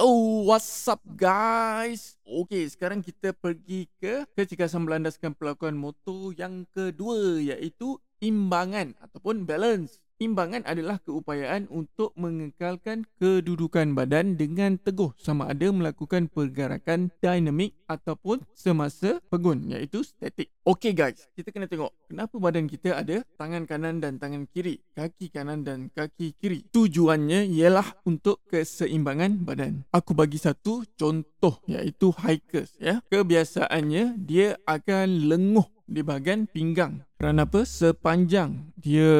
Yo, what's up guys? Okay, sekarang kita pergi ke kecekasan melandaskan pelakuan motor yang kedua iaitu imbangan ataupun balance. Imbangan adalah keupayaan untuk mengekalkan kedudukan badan dengan teguh sama ada melakukan pergerakan dinamik ataupun semasa pegun iaitu statik. Okay guys, kita kena tengok kenapa badan kita ada tangan kanan dan tangan kiri, kaki kanan dan kaki kiri. Tujuannya ialah untuk keseimbangan badan. Aku bagi satu contoh iaitu hikers ya. Kebiasaannya dia akan lenguh di bahagian pinggang. Kerana apa? Sepanjang dia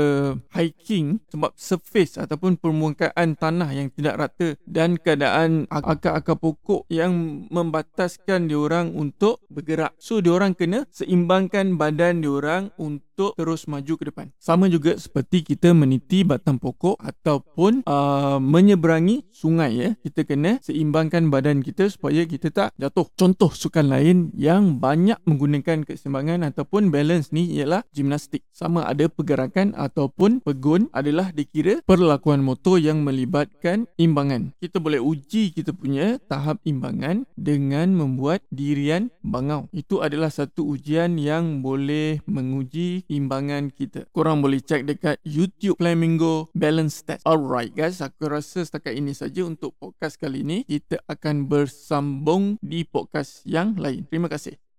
hiking sebab surface ataupun permukaan tanah yang tidak rata dan keadaan akar-akar pokok yang membataskan diorang untuk bergerak. So diorang kena seimbangkan badan diorang untuk terus maju ke depan. Sama juga seperti kita meniti batang pokok ataupun uh, menyeberangi sungai ya. Kita kena seimbangkan badan kita supaya kita tak jatuh. Contoh sukan lain yang banyak menggunakan keseimbangan ataupun balance ni ialah gimnastik. Sama ada pergerakan ataupun pegun adalah dikira perlakuan motor yang melibatkan imbangan. Kita boleh uji kita punya tahap imbangan dengan membuat dirian bangau. Itu adalah satu ujian yang boleh menguji imbangan kita. Korang boleh cek dekat YouTube Flamingo Balance Test. Alright guys, aku rasa setakat ini saja untuk podcast kali ini. Kita akan bersambung di podcast yang lain. Terima kasih.